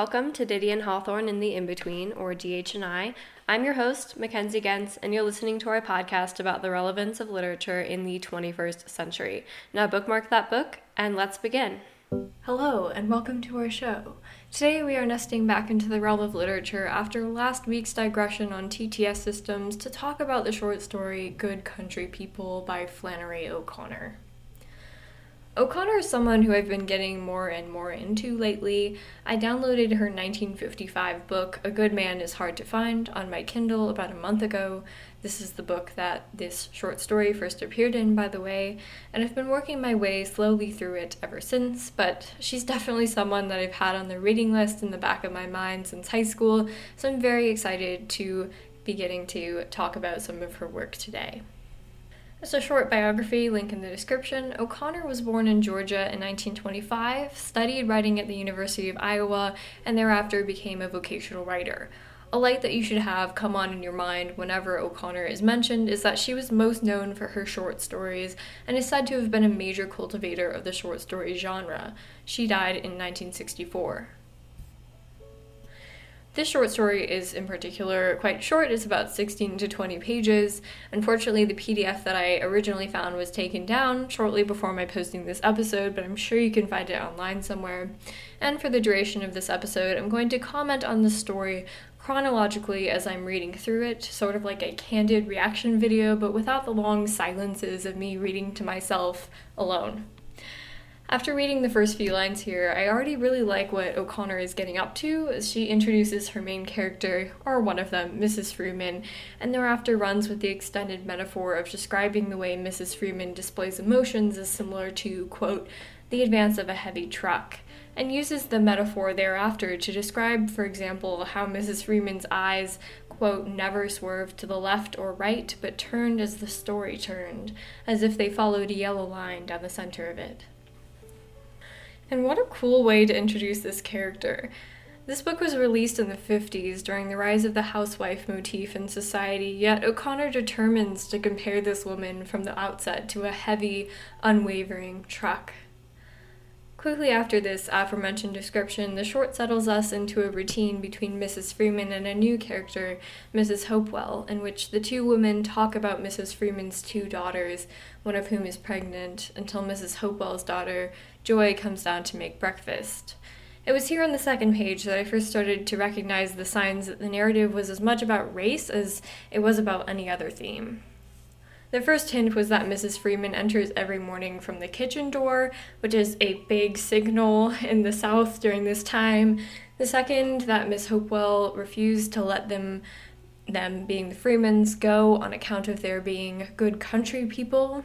welcome to Didion and Hawthorne in the In Between, or DH&I. I'm your host, Mackenzie Gentz, and you're listening to our podcast about the relevance of literature in the 21st century. Now bookmark that book, and let's begin. Hello, and welcome to our show. Today we are nesting back into the realm of literature after last week's digression on TTS systems to talk about the short story Good Country People by Flannery O'Connor. O'Connor is someone who I've been getting more and more into lately. I downloaded her 1955 book, A Good Man is Hard to Find, on my Kindle about a month ago. This is the book that this short story first appeared in, by the way, and I've been working my way slowly through it ever since. But she's definitely someone that I've had on the reading list in the back of my mind since high school, so I'm very excited to be getting to talk about some of her work today. As a short biography, link in the description, O'Connor was born in Georgia in 1925, studied writing at the University of Iowa, and thereafter became a vocational writer. A light that you should have come on in your mind whenever O'Connor is mentioned is that she was most known for her short stories and is said to have been a major cultivator of the short story genre. She died in 1964. This short story is in particular quite short, it's about 16 to 20 pages. Unfortunately, the PDF that I originally found was taken down shortly before my posting this episode, but I'm sure you can find it online somewhere. And for the duration of this episode, I'm going to comment on the story chronologically as I'm reading through it, sort of like a candid reaction video, but without the long silences of me reading to myself alone. After reading the first few lines here, I already really like what O'Connor is getting up to as she introduces her main character, or one of them, Mrs. Freeman, and thereafter runs with the extended metaphor of describing the way Mrs. Freeman displays emotions as similar to, quote, the advance of a heavy truck, and uses the metaphor thereafter to describe, for example, how Mrs. Freeman's eyes, quote, never swerved to the left or right, but turned as the story turned, as if they followed a yellow line down the center of it. And what a cool way to introduce this character. This book was released in the 50s during the rise of the housewife motif in society, yet O'Connor determines to compare this woman from the outset to a heavy, unwavering truck. Quickly after this aforementioned description, the short settles us into a routine between Mrs. Freeman and a new character, Mrs. Hopewell, in which the two women talk about Mrs. Freeman's two daughters, one of whom is pregnant, until Mrs. Hopewell's daughter, Joy, comes down to make breakfast. It was here on the second page that I first started to recognize the signs that the narrative was as much about race as it was about any other theme. The first hint was that Mrs. Freeman enters every morning from the kitchen door, which is a big signal in the South during this time. The second, that Miss Hopewell refused to let them, them being the Freemans, go on account of their being good country people.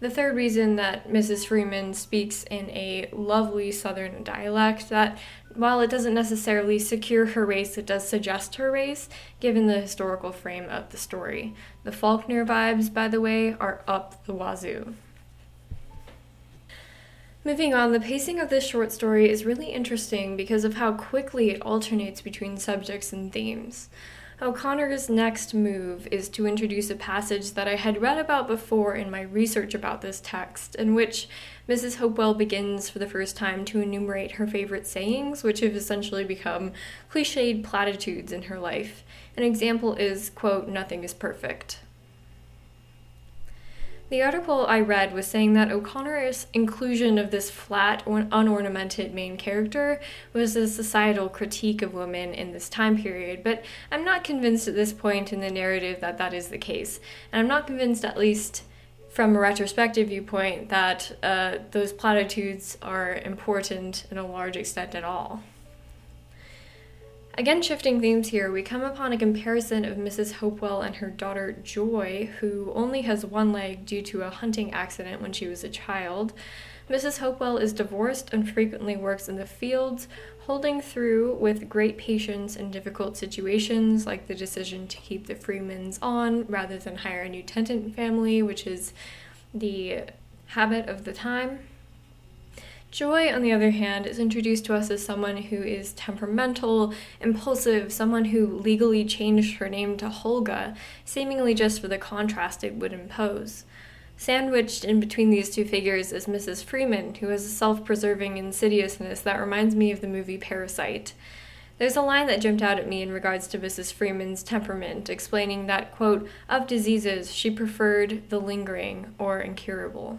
The third reason that Mrs. Freeman speaks in a lovely Southern dialect that, while it doesn't necessarily secure her race, it does suggest her race, given the historical frame of the story. The Faulkner vibes, by the way, are up the wazoo. Moving on, the pacing of this short story is really interesting because of how quickly it alternates between subjects and themes. O'Connor's next move is to introduce a passage that I had read about before in my research about this text, in which Mrs. Hopewell begins for the first time to enumerate her favorite sayings, which have essentially become cliched platitudes in her life. An example is, quote, nothing is perfect. The article I read was saying that O'Connor's inclusion of this flat, or unornamented main character was a societal critique of women in this time period, but I'm not convinced at this point in the narrative that that is the case. And I'm not convinced, at least from a retrospective viewpoint, that uh, those platitudes are important in a large extent at all. Again, shifting themes here, we come upon a comparison of Mrs. Hopewell and her daughter Joy, who only has one leg due to a hunting accident when she was a child. Mrs. Hopewell is divorced and frequently works in the fields, holding through with great patience in difficult situations, like the decision to keep the Freemans on rather than hire a new tenant family, which is the habit of the time. Joy, on the other hand, is introduced to us as someone who is temperamental, impulsive, someone who legally changed her name to Hulga, seemingly just for the contrast it would impose. Sandwiched in between these two figures is Mrs. Freeman, who has a self preserving insidiousness that reminds me of the movie Parasite. There's a line that jumped out at me in regards to Mrs. Freeman's temperament, explaining that, quote, of diseases, she preferred the lingering or incurable.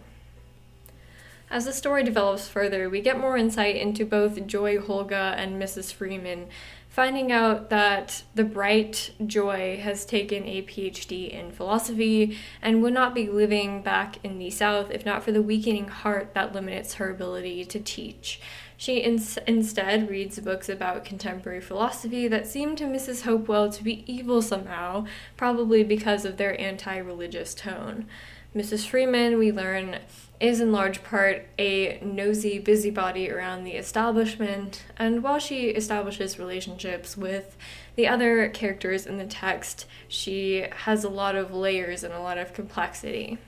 As the story develops further, we get more insight into both Joy Hulga and Mrs. Freeman, finding out that the bright Joy has taken a PhD in philosophy and would not be living back in the South if not for the weakening heart that limits her ability to teach. She ins- instead reads books about contemporary philosophy that seem to Mrs. Hopewell to be evil somehow, probably because of their anti religious tone. Mrs. Freeman, we learn, is in large part a nosy busybody around the establishment, and while she establishes relationships with the other characters in the text, she has a lot of layers and a lot of complexity.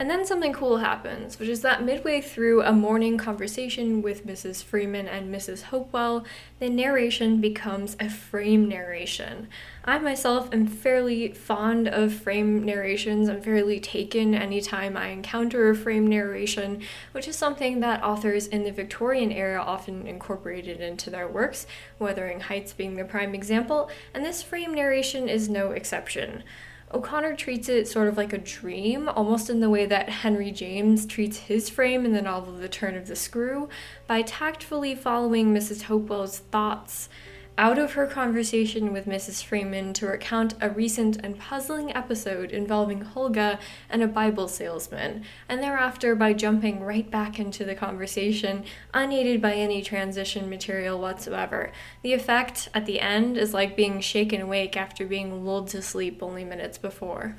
And then something cool happens, which is that midway through a morning conversation with Mrs. Freeman and Mrs. Hopewell, the narration becomes a frame narration. I myself am fairly fond of frame narrations. I'm fairly taken anytime I encounter a frame narration, which is something that authors in the Victorian era often incorporated into their works, Wuthering Heights being the prime example, and this frame narration is no exception. O'Connor treats it sort of like a dream, almost in the way that Henry James treats his frame in the novel The Turn of the Screw, by tactfully following Mrs. Hopewell's thoughts out of her conversation with Mrs. Freeman to recount a recent and puzzling episode involving Hulga and a Bible salesman, and thereafter by jumping right back into the conversation, unaided by any transition material whatsoever. The effect at the end is like being shaken awake after being lulled to sleep only minutes before.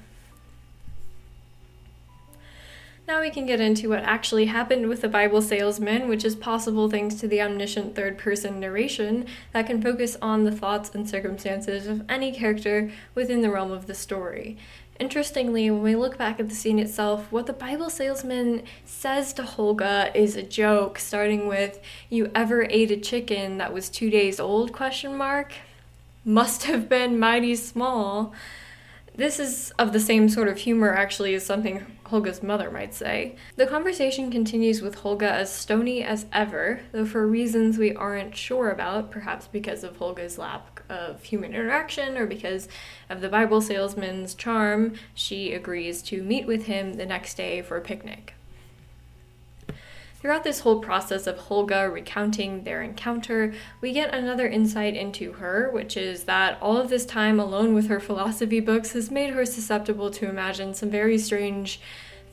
Now we can get into what actually happened with the Bible salesman, which is possible thanks to the omniscient third person narration that can focus on the thoughts and circumstances of any character within the realm of the story. Interestingly, when we look back at the scene itself, what the Bible salesman says to Hulga is a joke, starting with "You ever ate a chicken that was 2 days old?" question mark. Must have been mighty small. This is of the same sort of humor actually as something Hulga's mother might say. The conversation continues with Hulga as stony as ever, though for reasons we aren't sure about, perhaps because of Hulga's lack of human interaction or because of the Bible salesman's charm, she agrees to meet with him the next day for a picnic. Throughout this whole process of Hulga recounting their encounter, we get another insight into her, which is that all of this time alone with her philosophy books has made her susceptible to imagine some very strange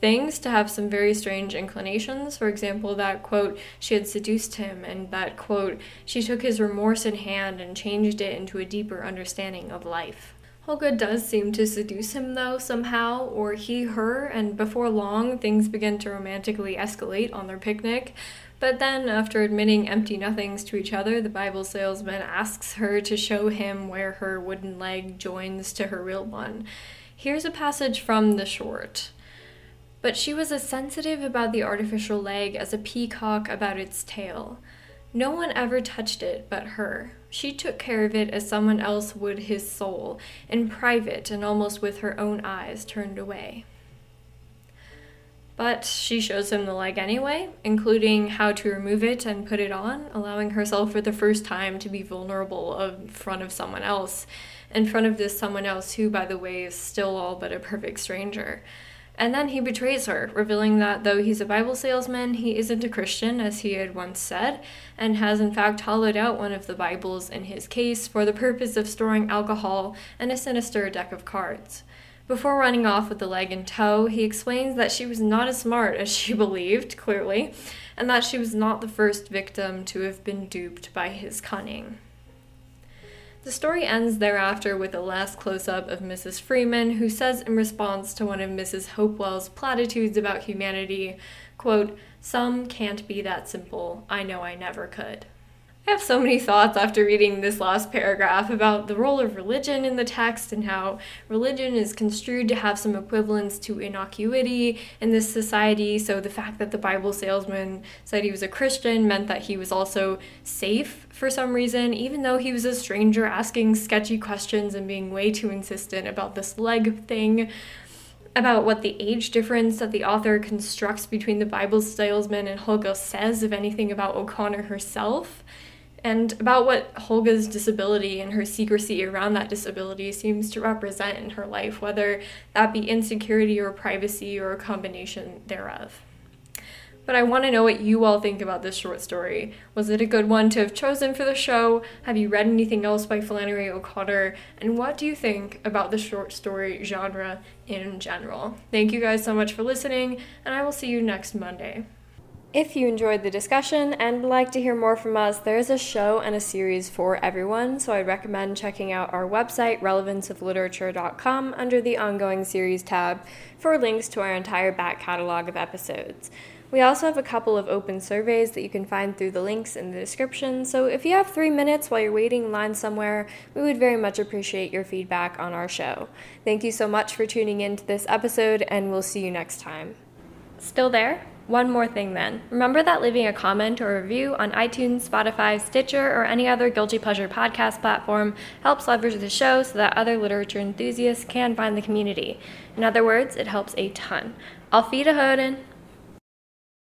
things, to have some very strange inclinations. For example, that quote, she had seduced him, and that quote, she took his remorse in hand and changed it into a deeper understanding of life. Hulga does seem to seduce him, though, somehow, or he her, and before long, things begin to romantically escalate on their picnic. But then, after admitting empty nothings to each other, the Bible salesman asks her to show him where her wooden leg joins to her real one. Here's a passage from the short. But she was as sensitive about the artificial leg as a peacock about its tail. No one ever touched it but her. She took care of it as someone else would his soul, in private and almost with her own eyes turned away. But she shows him the leg anyway, including how to remove it and put it on, allowing herself for the first time to be vulnerable in front of someone else, in front of this someone else who, by the way, is still all but a perfect stranger. And then he betrays her, revealing that though he's a Bible salesman, he isn't a Christian, as he had once said, and has in fact hollowed out one of the Bibles in his case for the purpose of storing alcohol and a sinister deck of cards. Before running off with the leg in tow, he explains that she was not as smart as she believed, clearly, and that she was not the first victim to have been duped by his cunning. The story ends thereafter with a last close up of Mrs. Freeman, who says in response to one of Mrs. Hopewell's platitudes about humanity, quote, Some can't be that simple. I know I never could. I have so many thoughts after reading this last paragraph about the role of religion in the text and how religion is construed to have some equivalence to innocuity in this society. So, the fact that the Bible salesman said he was a Christian meant that he was also safe for some reason, even though he was a stranger asking sketchy questions and being way too insistent about this leg thing. about what the age difference that the author constructs between the Bible salesman and Helga says, if anything, about O'Connor herself, and about what Hulga's disability and her secrecy around that disability seems to represent in her life, whether that be insecurity or privacy or a combination thereof but I want to know what you all think about this short story. Was it a good one to have chosen for the show? Have you read anything else by Flannery O'Connor? And what do you think about the short story genre in general? Thank you guys so much for listening, and I will see you next Monday. If you enjoyed the discussion and would like to hear more from us, there is a show and a series for everyone, so I'd recommend checking out our website, relevanceofliterature.com, under the ongoing series tab for links to our entire back catalog of episodes. We also have a couple of open surveys that you can find through the links in the description, so if you have three minutes while you're waiting in line somewhere, we would very much appreciate your feedback on our show. Thank you so much for tuning in to this episode, and we'll see you next time. Still there? One more thing then. Remember that leaving a comment or review on iTunes, Spotify, Stitcher, or any other Guilty Pleasure podcast platform helps leverage the show so that other literature enthusiasts can find the community. In other words, it helps a ton. Auf Wiederhören!